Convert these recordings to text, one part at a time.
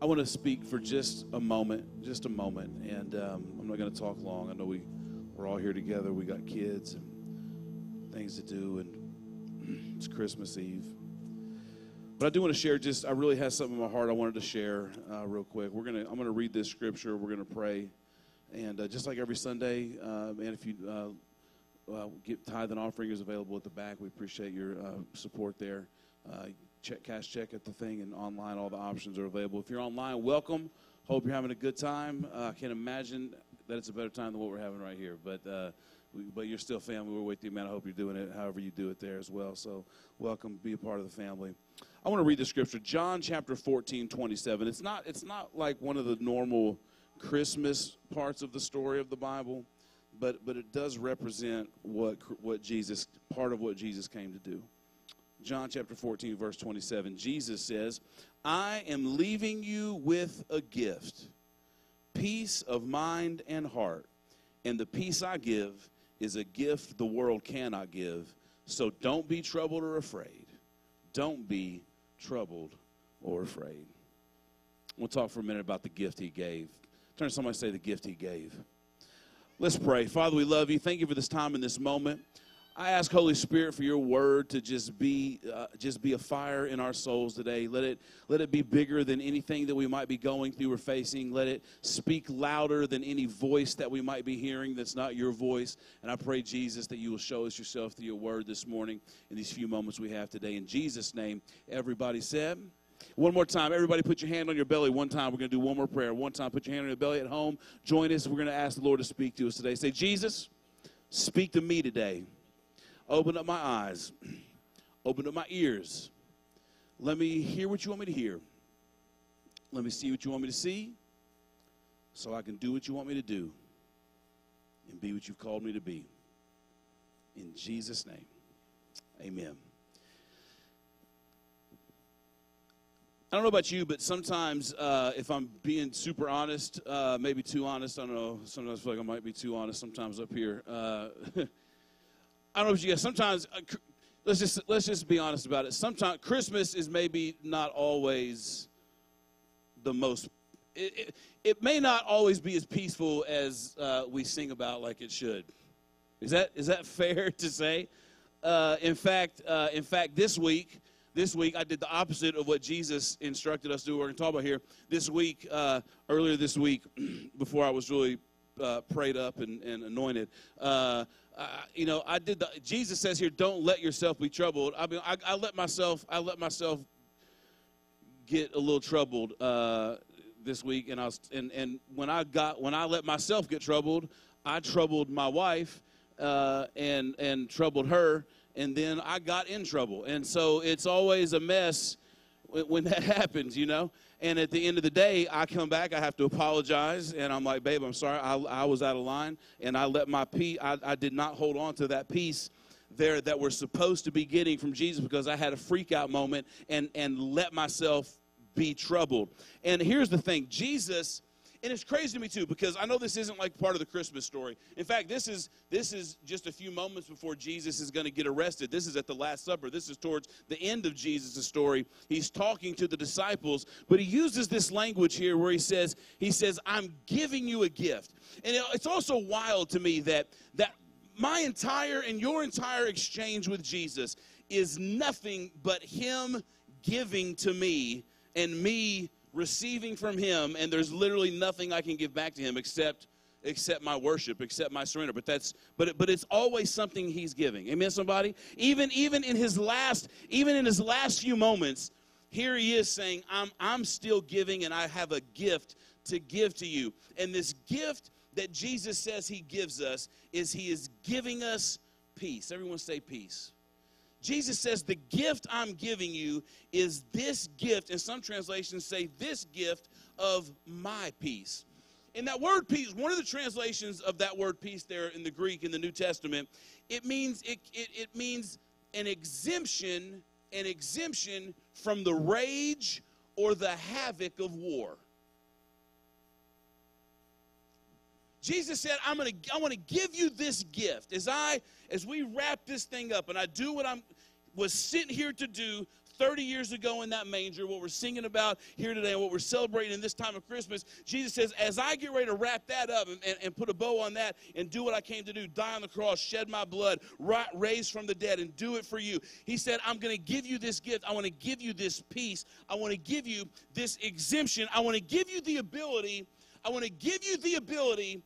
I want to speak for just a moment, just a moment, and um, I'm not going to talk long. I know we we're all here together. We got kids and things to do, and it's Christmas Eve. But I do want to share. Just I really have something in my heart I wanted to share uh, real quick. We're gonna I'm gonna read this scripture. We're gonna pray, and uh, just like every Sunday, uh, man, if you uh, uh, get tithe and offering is available at the back. We appreciate your uh, support there. Check cash check at the thing and online. All the options are available. If you're online, welcome. Hope you're having a good time. Uh, I can't imagine that it's a better time than what we're having right here, but. Uh, we, but you're still family. We're with you, man. I hope you're doing it however you do it there as well. So, welcome. Be a part of the family. I want to read the scripture, John chapter 14, 27. It's not, it's not like one of the normal Christmas parts of the story of the Bible, but, but it does represent what, what Jesus, part of what Jesus came to do. John chapter 14, verse 27, Jesus says, I am leaving you with a gift, peace of mind and heart. And the peace I give is a gift the world cannot give. So don't be troubled or afraid. Don't be troubled or afraid. We'll talk for a minute about the gift he gave. Turn to somebody say the gift he gave. Let's pray. Father, we love you. Thank you for this time and this moment. I ask Holy Spirit for your word to just be uh, just be a fire in our souls today. Let it let it be bigger than anything that we might be going through or facing. Let it speak louder than any voice that we might be hearing that's not your voice. And I pray Jesus that you will show us yourself through your word this morning in these few moments we have today. In Jesus' name, everybody said. One more time, everybody put your hand on your belly one time. We're going to do one more prayer. One time, put your hand on your belly at home. Join us. We're going to ask the Lord to speak to us today. Say, Jesus, speak to me today. Open up my eyes. Open up my ears. Let me hear what you want me to hear. Let me see what you want me to see so I can do what you want me to do and be what you've called me to be. In Jesus' name, amen. I don't know about you, but sometimes, uh, if I'm being super honest, uh, maybe too honest, I don't know. Sometimes I feel like I might be too honest. Sometimes up here, uh, I don't know if you guys. Sometimes, uh, let's just let's just be honest about it. Sometimes Christmas is maybe not always the most. It, it, it may not always be as peaceful as uh, we sing about like it should. Is that is that fair to say? Uh, in fact, uh, in fact, this week, this week I did the opposite of what Jesus instructed us to do. We're going to talk about here this week. Uh, earlier this week, before I was really uh, prayed up and, and anointed. Uh, you know, I did the. Jesus says here, "Don't let yourself be troubled." I mean, I, I let myself. I let myself get a little troubled uh, this week, and I was. And and when I got when I let myself get troubled, I troubled my wife, uh, and and troubled her, and then I got in trouble. And so it's always a mess when, that happens, you know. And at the end of the day, I come back, I have to apologize, and I'm like, babe, I'm sorry, I, I was out of line, and I let my peace, I, I did not hold on to that peace there that we're supposed to be getting from Jesus because I had a freak out moment and, and let myself be troubled. And here's the thing Jesus and it's crazy to me too because I know this isn't like part of the Christmas story. In fact, this is this is just a few moments before Jesus is going to get arrested. This is at the Last Supper. This is towards the end of Jesus' story. He's talking to the disciples, but he uses this language here where he says he says I'm giving you a gift. And it's also wild to me that that my entire and your entire exchange with Jesus is nothing but him giving to me and me receiving from him and there's literally nothing I can give back to him except except my worship except my surrender. But that's but but it's always something he's giving. Amen somebody? Even even in his last even in his last few moments here he is saying I'm I'm still giving and I have a gift to give to you. And this gift that Jesus says he gives us is he is giving us peace. Everyone say peace Jesus says, The gift I'm giving you is this gift, and some translations say, This gift of my peace. And that word peace, one of the translations of that word peace there in the Greek in the New Testament, it means it, it, it means an exemption, an exemption from the rage or the havoc of war. Jesus said, I'm gonna I want to give you this gift. As I as we wrap this thing up and I do what I'm was sent here to do 30 years ago in that manger, what we're singing about here today, and what we're celebrating in this time of Christmas, Jesus says, as I get ready to wrap that up and, and, and put a bow on that and do what I came to do, die on the cross, shed my blood, raise from the dead, and do it for you, he said, I'm going to give you this gift. I want to give you this peace. I want to give you this exemption. I want to give you the ability, I want to give you the ability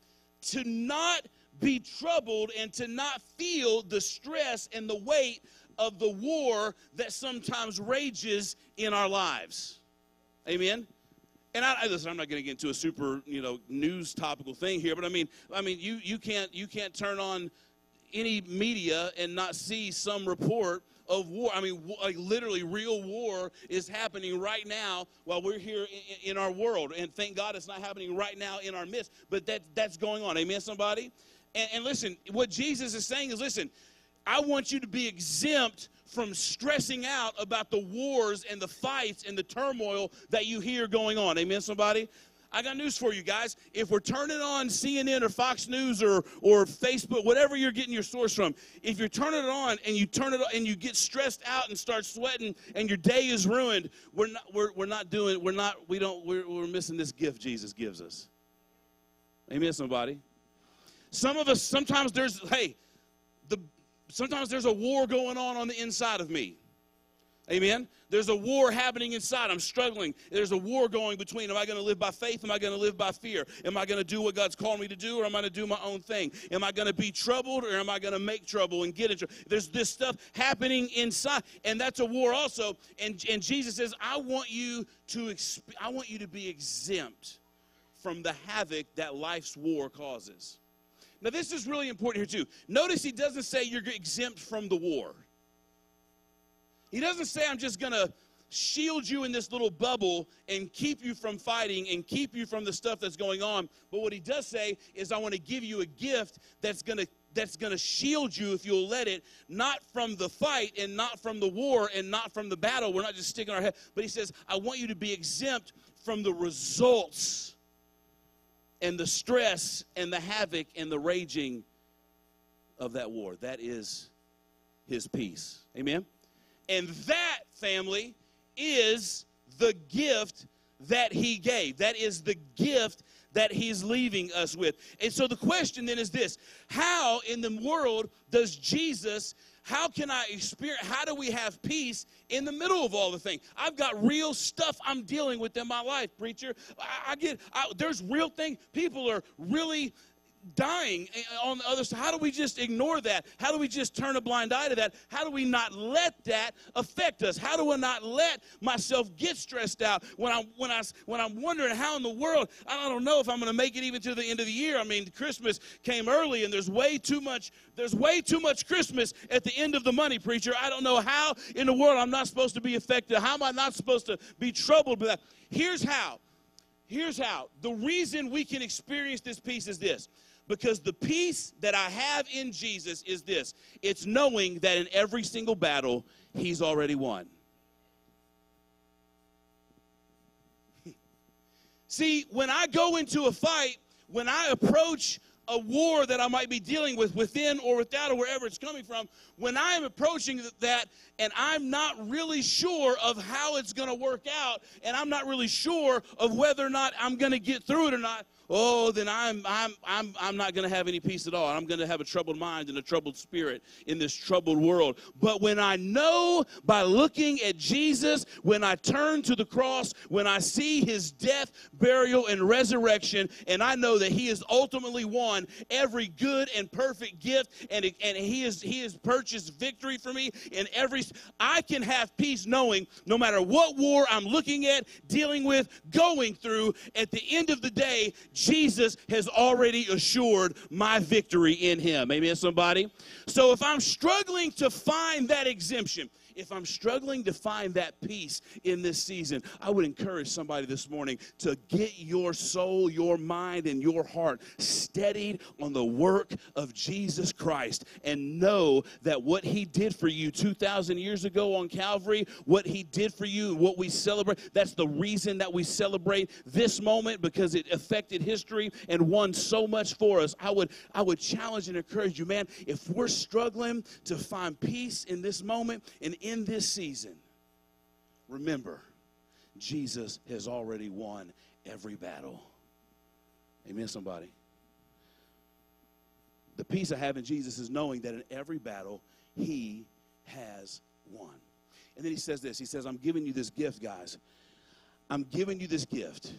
to not be troubled and to not feel the stress and the weight of the war that sometimes rages in our lives. Amen. And I, I listen, I'm not going to get into a super, you know, news topical thing here, but I mean, I mean, you you can't you can't turn on any media and not see some report of war. I mean, like literally, real war is happening right now while we're here in, in, our world. And thank God it's not happening right now in our midst, but that that's going on. Amen, somebody. And, and listen, what Jesus is saying is, listen, I want you to be exempt from stressing out about the wars and the fights and the turmoil that you hear going on. Amen, somebody? I got news for you guys. If we're turning on CNN or Fox News or, or Facebook, whatever you're getting your source from, if you're turning it on and you turn it on and you get stressed out and start sweating and your day is ruined, we're not, we're, we're not doing, we're not, we don't, we're, we're missing this gift Jesus gives us. Amen, somebody? Some of us, sometimes there's, hey, the, sometimes there's a war going on on the inside of me. Amen. There's a war happening inside. I'm struggling. There's a war going between am I going to live by faith? Am I going to live by fear? Am I going to do what God's called me to do or am I going to do my own thing? Am I going to be troubled or am I going to make trouble and get in trouble? There's this stuff happening inside and that's a war also. And, and Jesus says, I want you to exp- I want you to be exempt from the havoc that life's war causes. Now, this is really important here, too. Notice he doesn't say you're exempt from the war. He doesn't say, I'm just going to shield you in this little bubble and keep you from fighting and keep you from the stuff that's going on. But what he does say is, I want to give you a gift that's going to that's going to shield you if you'll let it, not from the fight and not from the war and not from the battle. We're not just sticking our head, but he says, I want you to be exempt from the results and the stress and the havoc and the raging of that war. That is his peace. Amen? And that, family, is the gift that he gave. That is the gift that he's leaving us with. And so the question then is this How in the world does Jesus? How can I experience? How do we have peace in the middle of all the thing? I've got real stuff I'm dealing with in my life, preacher. I, I get I, there's real thing. People are really dying eh, eh, on the other side. How do we just ignore that? How do we just turn a blind eye to that? How do we not let that affect us? How do I not let myself get stressed out when I'm when I when I'm wondering how in the world I don't know if I'm going to make it even to the end of the year. I mean, Christmas came early and there's way too much there's way too much Christmas at the end of the money, preacher. I don't know how in the world I'm not supposed to be affected. How am I not supposed to be troubled by that? Here's how. Here's how. The reason we can experience this peace is this because the peace that I have in Jesus is this it's knowing that in every single battle, He's already won. See, when I go into a fight, when I approach a war that I might be dealing with within or without or wherever it's coming from, when I am approaching that and I'm not really sure of how it's going to work out and I'm not really sure of whether or not I'm going to get through it or not, oh, then I'm, I'm, I'm, I'm not going to have any peace at all. I'm going to have a troubled mind and a troubled spirit in this troubled world. But when I know by looking at Jesus, when I turn to the cross, when I see his death, burial, and resurrection, and I know that he has ultimately won every good and perfect gift, and, and he, is, he has purchased victory for me in every, I can have peace knowing no matter what war I'm looking at, dealing with, going through, at the end of the day, Jesus has already assured my victory in him. Amen, somebody? So if I'm struggling to find that exemption, if I'm struggling to find that peace in this season, I would encourage somebody this morning to get your soul, your mind, and your heart steadied on the work of Jesus Christ and know that what He did for you 2,000 years ago on Calvary, what He did for you, what we celebrate, that's the reason that we celebrate this moment because it affected history and won so much for us. I would, I would challenge and encourage you, man, if we're struggling to find peace in this moment and in this season, remember, Jesus has already won every battle. Amen, somebody. The peace I have in Jesus is knowing that in every battle, He has won. And then He says this He says, I'm giving you this gift, guys. I'm giving you this gift,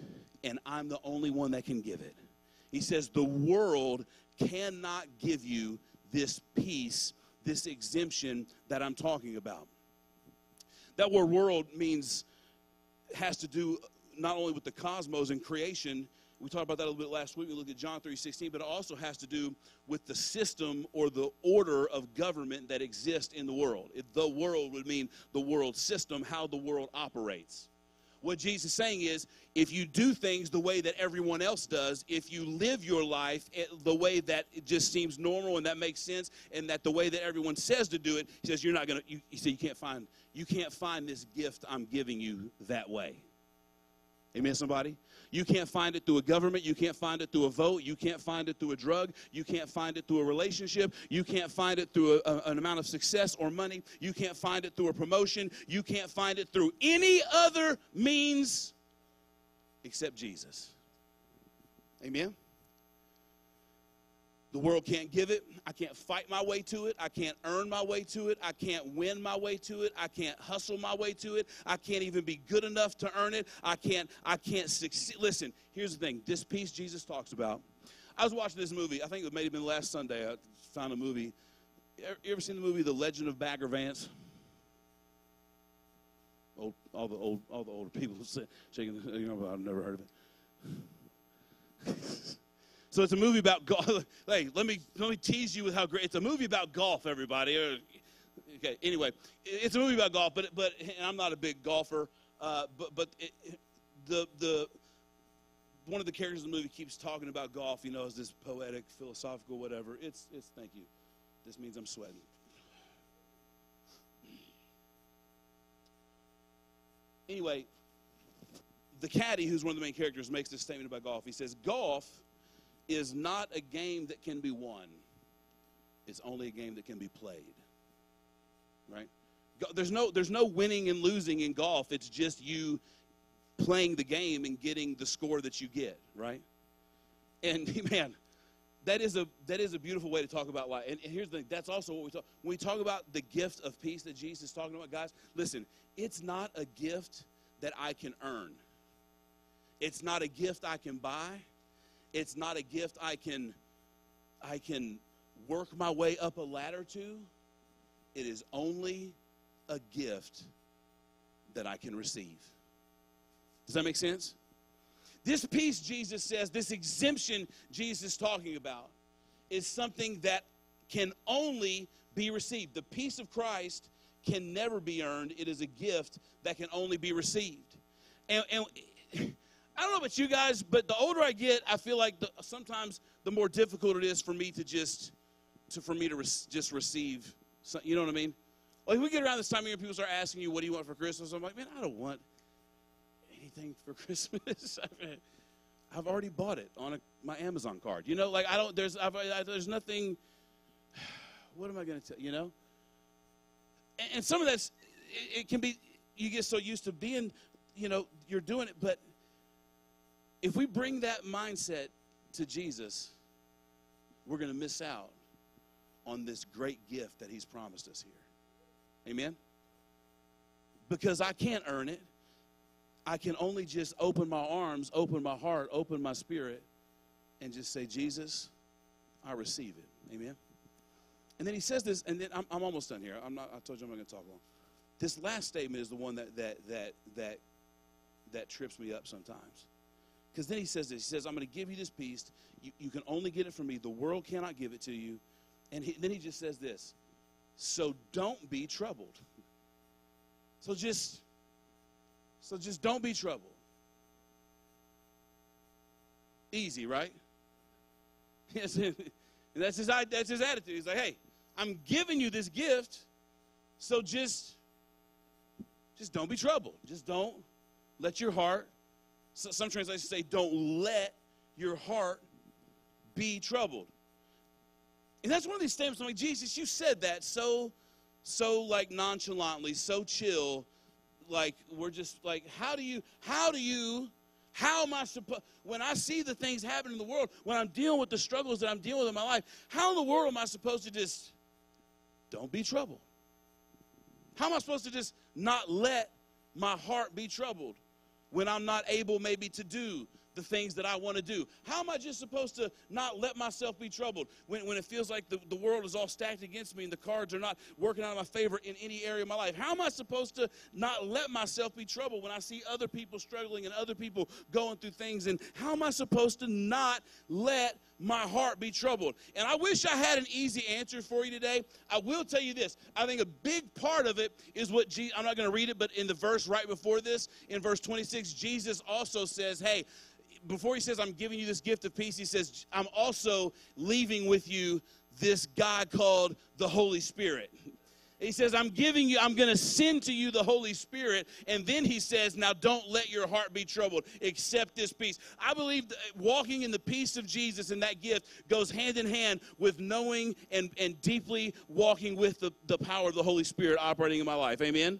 and I'm the only one that can give it. He says, The world cannot give you this peace, this exemption that I'm talking about. That word world means, has to do not only with the cosmos and creation, we talked about that a little bit last week. We looked at John 3:16, but it also has to do with the system or the order of government that exists in the world. If the world would mean the world system, how the world operates. What Jesus is saying is if you do things the way that everyone else does, if you live your life the way that it just seems normal and that makes sense, and that the way that everyone says to do it, he says you're not gonna. You, he said you can't find you can't find this gift I'm giving you that way. Amen, somebody? You can't find it through a government. You can't find it through a vote. You can't find it through a drug. You can't find it through a relationship. You can't find it through a, a, an amount of success or money. You can't find it through a promotion. You can't find it through any other means except Jesus. Amen? The world can't give it. I can't fight my way to it. I can't earn my way to it. I can't win my way to it. I can't hustle my way to it. I can't even be good enough to earn it. I can't I can't succeed. Listen, here's the thing. This peace Jesus talks about. I was watching this movie. I think it may have been last Sunday. I found a movie. You ever seen the movie The Legend of Bagger Vance? Old, all the old all the older people shaking. You know, I've never heard of it. So it's a movie about golf. Hey, let me let me tease you with how great it's a movie about golf. Everybody, okay. Anyway, it's a movie about golf, but but I'm not a big golfer. Uh, but but it, the the one of the characters in the movie keeps talking about golf. You know, as this poetic, philosophical, whatever. It's it's. Thank you. This means I'm sweating. Anyway, the caddy, who's one of the main characters, makes this statement about golf. He says, "Golf." Is not a game that can be won, it's only a game that can be played. Right? There's no, there's no winning and losing in golf. It's just you playing the game and getting the score that you get, right? And man, that is a that is a beautiful way to talk about life. And, and here's the thing: that's also what we talk when we talk about the gift of peace that Jesus is talking about. Guys, listen, it's not a gift that I can earn. It's not a gift I can buy. It's not a gift I can I can work my way up a ladder to. It is only a gift that I can receive. Does that make sense? This peace, Jesus says, this exemption Jesus is talking about, is something that can only be received. The peace of Christ can never be earned, it is a gift that can only be received. And, and I don't know about you guys, but the older I get, I feel like the, sometimes the more difficult it is for me to just to for me to re- just receive. Some, you know what I mean? Like we get around this time of year, people start asking you, "What do you want for Christmas?" I'm like, man, I don't want anything for Christmas. I mean, I've already bought it on a, my Amazon card. You know, like I don't. There's I've, I, there's nothing. What am I going to tell you? Know? And, and some of that's it, it can be. You get so used to being, you know, you're doing it, but if we bring that mindset to Jesus, we're going to miss out on this great gift that he's promised us here. Amen? Because I can't earn it. I can only just open my arms, open my heart, open my spirit, and just say, Jesus, I receive it. Amen? And then he says this, and then I'm, I'm almost done here. I'm not, I told you I'm not going to talk long. This last statement is the one that, that, that, that, that trips me up sometimes. Because then he says this. He says, I'm going to give you this peace. You, you, can only get it from me. The world cannot give it to you. And he, then he just says this. So don't be troubled. So just, so just don't be troubled. Easy, right? Yes, that's his, that's his attitude. He's like, hey, I'm giving you this gift, so just, just don't be troubled. Just don't let your heart so some translations say, don't let your heart be troubled. And that's one of these statements. I'm like, Jesus, you said that so, so like nonchalantly, so chill. like we're just like, how do you, how do you, how am I supposed, when I see the things happen in the world, when I'm dealing with the struggles that I'm dealing with in my life, how in the world am I supposed to just, don't be troubled? How am I supposed to just not let my heart be troubled when I'm not able maybe to do the things that I want to do? How am I just supposed to not let myself be troubled when, when it feels like the, the world is all stacked against me and the cards are not working out in my favor in any area of my life? How am I supposed to not let myself be troubled when I see other people struggling and other people going through things? And how am I supposed to not let my heart be troubled? And I wish I had an easy answer for you today. I will tell you this. I think a big part of it is what Jesus, I'm not going to read it, but in the verse right before this, in verse 26, Jesus also says, Hey, before he says, I'm giving you this gift of peace, he says, I'm also leaving with you this God called the Holy Spirit. He says, I'm giving you, I'm going to send to you the Holy Spirit. And then he says, Now don't let your heart be troubled. Accept this peace. I believe walking in the peace of Jesus and that gift goes hand in hand with knowing and, and deeply walking with the, the power of the Holy Spirit operating in my life. Amen.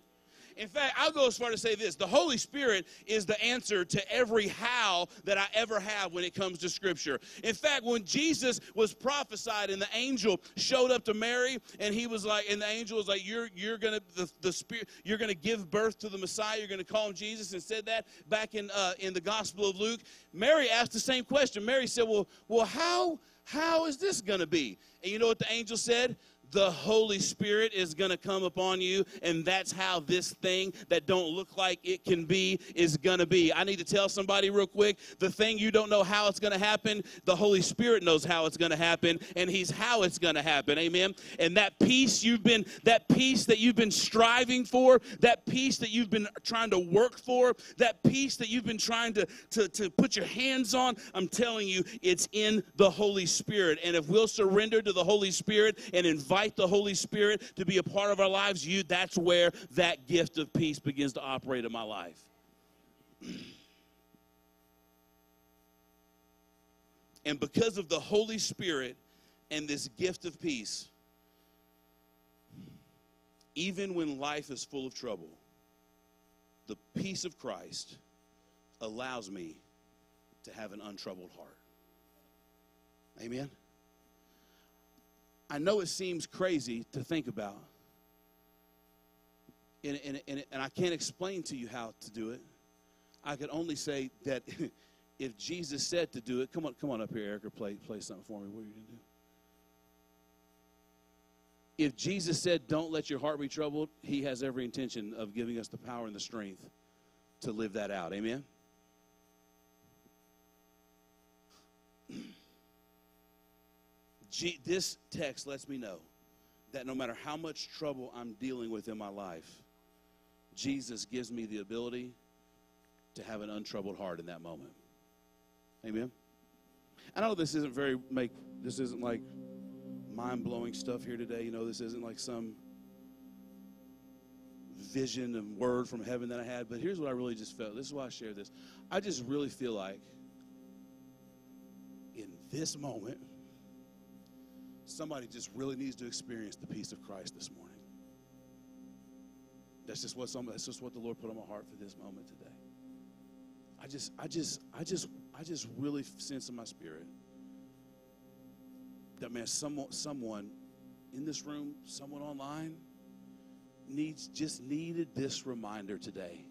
In fact, I'll go as far to say this the Holy Spirit is the answer to every how that I ever have when it comes to Scripture. In fact, when Jesus was prophesied and the angel showed up to Mary and he was like, and the angel was like, You're you're gonna the, the spirit, you're gonna give birth to the Messiah, you're gonna call him Jesus, and said that back in uh, in the Gospel of Luke. Mary asked the same question. Mary said, Well, well, how how is this gonna be? And you know what the angel said? The Holy Spirit is going to come upon you, and that's how this thing that don't look like it can be is going to be. I need to tell somebody real quick the thing you don't know how it's going to happen, the Holy Spirit knows how it's going to happen, and He's how it's going to happen. Amen. And that peace you've been, that peace that you've been striving for, that peace that you've been trying to work for, that peace that you've been trying to, to, to put your hands on, I'm telling you, it's in the Holy Spirit. And if we'll surrender to the Holy Spirit and invite invite the Holy Spirit to be a part of our lives, you that's where that gift of peace begins to operate in my life. and because of the Holy Spirit and this gift of peace, even when life is full of trouble, the peace of Christ allows me to have an untroubled heart. Amen. I know it seems crazy to think about. And, and, and, and I can't explain to you how to do it. I can only say that if Jesus said to do it, come on, come on up here, Erica, play, play something for me. What are you going to do? If Jesus said, don't let your heart be troubled, he has every intention of giving us the power and the strength to live that out. Amen? This text lets me know that no matter how much trouble I'm dealing with in my life, Jesus gives me the ability to have an untroubled heart in that moment. Amen. I know this isn't very make this isn't like mind blowing stuff here today. You know, this isn't like some vision and word from heaven that I had, but here's what I really just felt. This is why I share this. I just really feel like in this moment somebody just really needs to experience the peace of Christ this morning. That's just what some, that's just what the Lord put on my heart for this moment today. I just, I just, I just, I just really sense in my spirit that man, someone, someone in this room, someone online needs just needed this reminder today.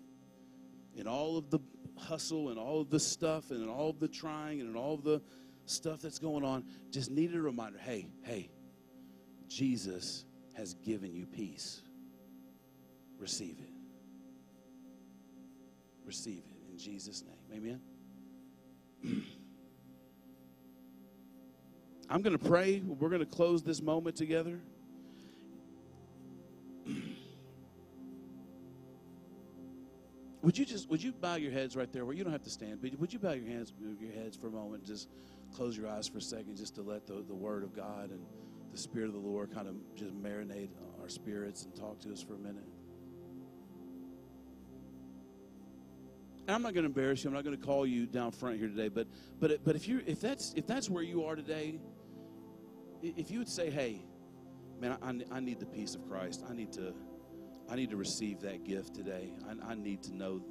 In all of the hustle and all of the stuff and all of the trying and all of the stuff that's going on, just needed a reminder hey, hey, Jesus has given you peace. Receive it. Receive it in Jesus' name. Amen. I'm going to pray. We're going to close this moment together. Would you just would you bow your heads right there where you don't have to stand but would you bow your hands your heads for a moment just close your eyes for a second just to let the, the Word of God and the Spirit of the Lord kind of just marinate our spirits and talk to us for a minute. And I'm not going to embarrass you. I'm not going to call you down front here today. But but but if you if that's if that's where you are today, if you would say, "Hey, man, I, I need the peace of Christ. I need to I need to receive that gift today. I, I need to know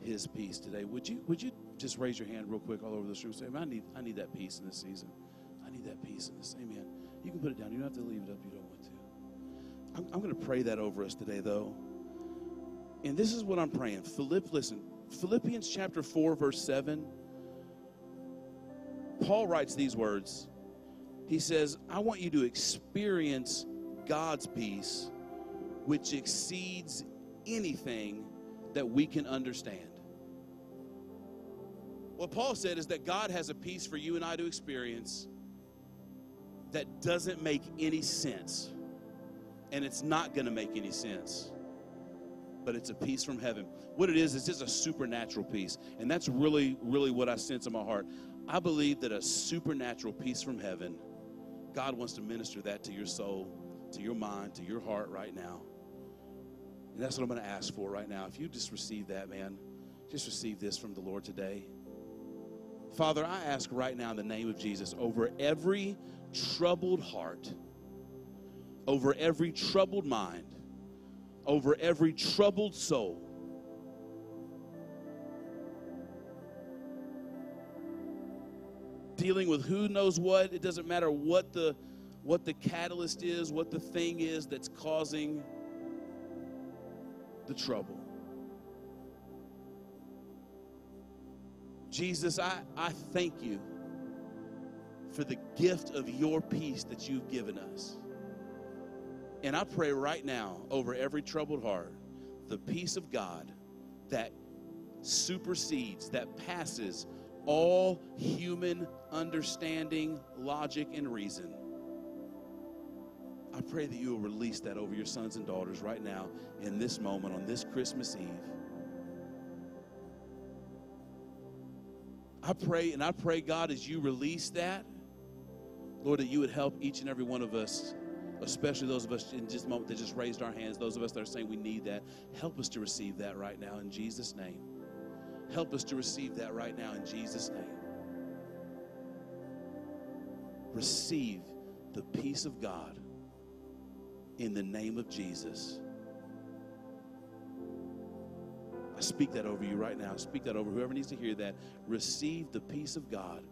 His peace today. Would you would you just raise your hand real quick all over this room? Say, I need I need that peace in this season. I need that peace in this. Amen. You can put it down. You don't have to leave it up. You don't want to. I'm, I'm going to pray that over us today, though. And this is what I'm praying. Philip, listen. Philippians chapter four, verse seven. Paul writes these words. He says, I want you to experience God's peace which exceeds anything that we can understand. What Paul said is that God has a peace for you and I to experience that doesn't make any sense. And it's not going to make any sense. But it's a peace from heaven. What it is, is just a supernatural peace. And that's really, really what I sense in my heart. I believe that a supernatural peace from heaven, God wants to minister that to your soul, to your mind, to your heart right now. And that's what I'm going to ask for right now. If you just receive that, man, just receive this from the Lord today. Father, I ask right now in the name of Jesus over every troubled heart, over every troubled mind, over every troubled soul. Dealing with who knows what, it doesn't matter what the what the catalyst is, what the thing is that's causing the trouble. Jesus, I, I thank you for the gift of your peace that you've given us. And I pray right now over every troubled heart, the peace of God that supersedes, that passes all human understanding, logic, and reason I pray that you will release that over your sons and daughters right now in this moment on this Christmas Eve. I pray, and I pray, God, as you release that, Lord, that you would help each and every one of us, especially those of us in this moment that just raised our hands, those of us that are saying we need that. Help us to receive that right now in Jesus' name. Help us to receive that right now in Jesus' name. Receive the peace of God in the name of Jesus. I speak that over you right now. I speak that over whoever needs to hear that. Receive the peace of God.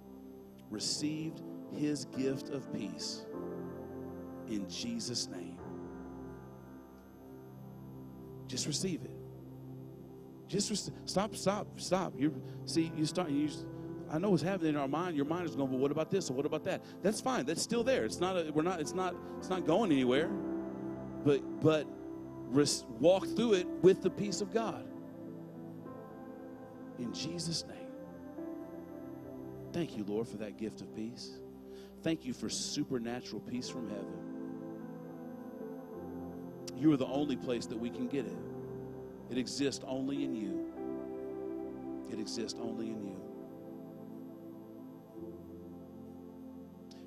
Received his gift of peace in Jesus' name. Just receive it. Just stop, stop, stop. You see, you start. You, I know what's happening in our mind. Your mind is going, "Well, what about this or what about that?" That's fine. That's still there. It's not. A, we're not. It's not. It's not going anywhere but but res- walk through it with the peace of God. In Jesus' name. Thank you, Lord, for that gift of peace. Thank you for supernatural peace from heaven. You are the only place that we can get it. It exists only in you. It exists only in you.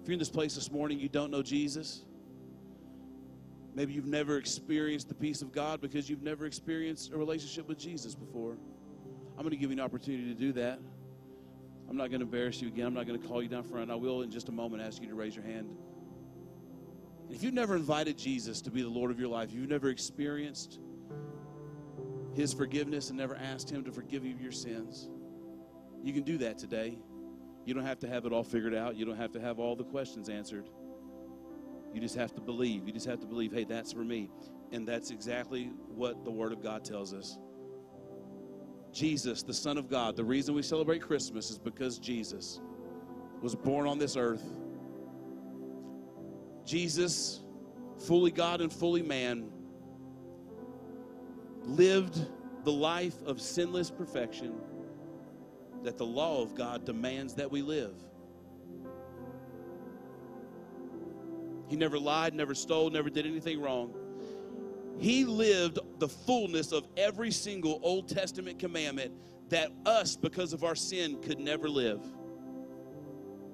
If you're in this place this morning, you don't know Jesus, Maybe you've never experienced the peace of God because you've never experienced a relationship with Jesus before. I'm going to give you an opportunity to do that. I'm not going to embarrass you again. I'm not going to call you down front. I will, in just a moment, ask you to raise your hand. If you've never invited Jesus to be the Lord of your life, you've never experienced His forgiveness and never asked Him to forgive you of your sins, you can do that today. You don't have to have it all figured out, you don't have to have all the questions answered. You just have to believe. You just have to believe, hey, that's for me. And that's exactly what the Word of God tells us. Jesus, the Son of God, the reason we celebrate Christmas is because Jesus was born on this earth. Jesus, fully God and fully man, lived the life of sinless perfection that the law of God demands that we live. He never lied, never stole, never did anything wrong. He lived the fullness of every single Old Testament commandment that us, because of our sin, could never live.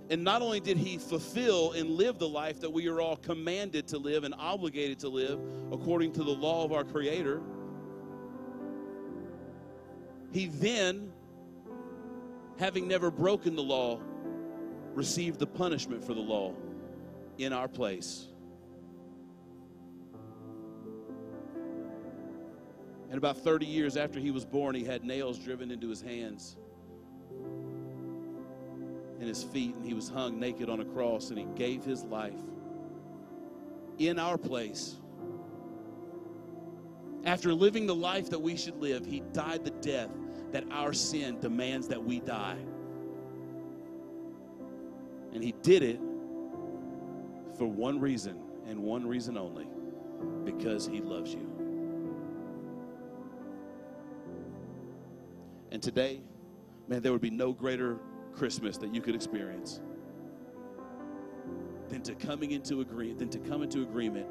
And not only did he fulfill and live the life that we are all commanded to live and obligated to live according to the law of our Creator, he then, having never broken the law, received the punishment for the law in our place. And about 30 years after he was born, he had nails driven into his hands and his feet, and he was hung naked on a cross, and he gave his life in our place. After living the life that we should live, he died the death that our sin demands that we die. And he did it for one reason and one reason only because he loves you. And today, man, there would be no greater Christmas that you could experience than to coming into agree than to come into agreement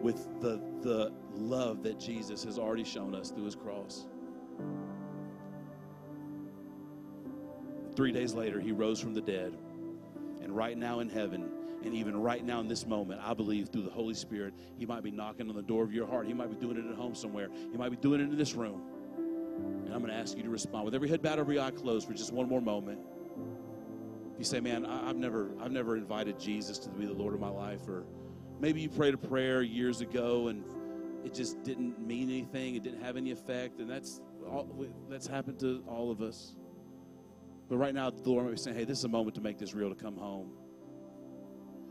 with the the love that Jesus has already shown us through his cross. Three days later, he rose from the dead. And right now in heaven, and even right now in this moment, I believe through the Holy Spirit, he might be knocking on the door of your heart. He might be doing it at home somewhere. He might be doing it in this room. And I'm going to ask you to respond with every head bowed, every eye closed for just one more moment. If you say, "Man, I, have never, I've never invited Jesus to be the Lord of my life," or maybe you prayed a prayer years ago and it just didn't mean anything, it didn't have any effect, and that's all, that's happened to all of us. But right now, the Lord might be saying, "Hey, this is a moment to make this real, to come home."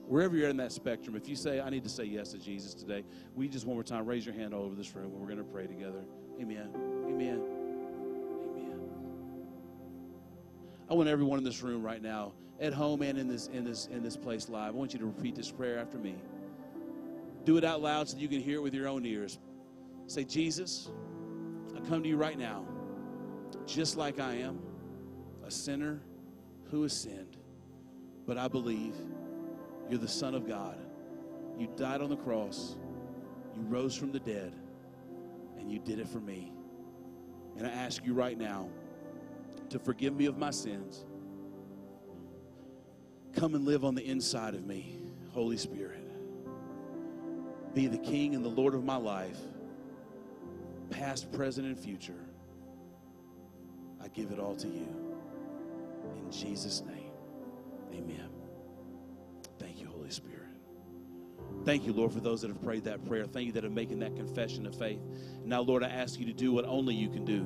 Wherever you're in that spectrum, if you say, "I need to say yes to Jesus today," we just one more time raise your hand all over this room, and we're going to pray together. Amen. Amen. Amen. I want everyone in this room right now, at home and in this in this in this place live, I want you to repeat this prayer after me. Do it out loud so you can hear it with your own ears. Say, Jesus, I come to you right now, just like I am, a sinner who has sinned. But I believe you're the Son of God. You died on the cross, you rose from the dead, and you did it for me. And I ask you right now to forgive me of my sins. Come and live on the inside of me, Holy Spirit. Be the King and the Lord of my life, past, present, and future. I give it all to you. In Jesus' name, amen. Thank you, Holy Spirit. Thank you, Lord, for those that have prayed that prayer. Thank you that are making that confession of faith. Now, Lord, I ask you to do what only you can do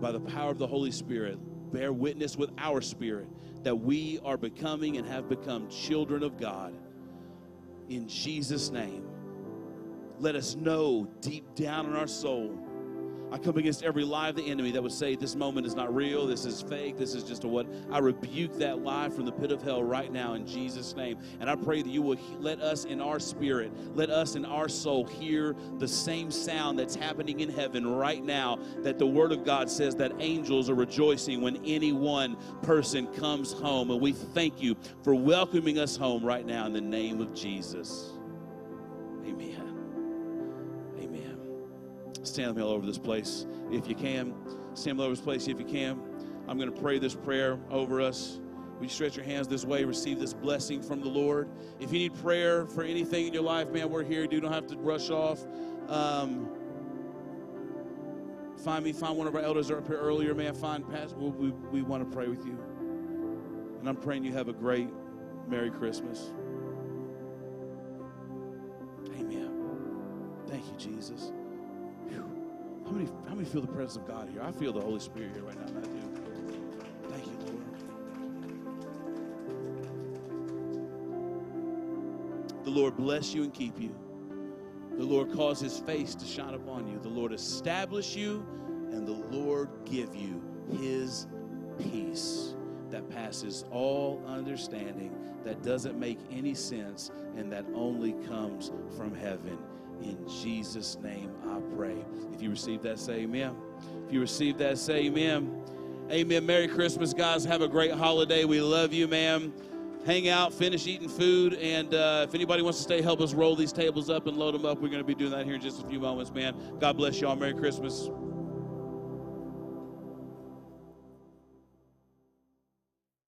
by the power of the Holy Spirit bear witness with our spirit that we are becoming and have become children of God. In Jesus' name, let us know deep down in our soul I come against every lie of the enemy that would say this moment is not real, this is fake, this is just a what. I rebuke that lie from the pit of hell right now in Jesus' name. And I pray that you will let us in our spirit, let us in our soul hear the same sound that's happening in heaven right now. That the Word of God says that angels are rejoicing when any one person comes home. And we thank you for welcoming us home right now in the name of Jesus. Stand me all over this place if you can. Stand all over this place if you can. I'm going to pray this prayer over us. Will you stretch your hands this way, receive this blessing from the Lord? If you need prayer for anything in your life, man, we're here. You don't have to rush off. Um, find me, find one of our elders that are up here earlier, man. Find Pastor. We, we, we want to pray with you. And I'm praying you have a great Merry Christmas. Amen. Thank you, Jesus. How many, how many feel the presence of God here? I feel the Holy Spirit here right now, Matthew. Thank you, Lord. The Lord bless you and keep you. The Lord cause his face to shine upon you. The Lord establish you, and the Lord give you his peace that passes all understanding, that doesn't make any sense, and that only comes from heaven. In Jesus' name I pray. If you receive that, say amen. If you receive that, say amen. Amen. Merry Christmas, guys. Have a great holiday. We love you, man. Hang out, finish eating food, and uh, if anybody wants to stay, help us roll these tables up and load them up. We're going to be doing that here in just a few moments, man. God bless y'all. Merry Christmas.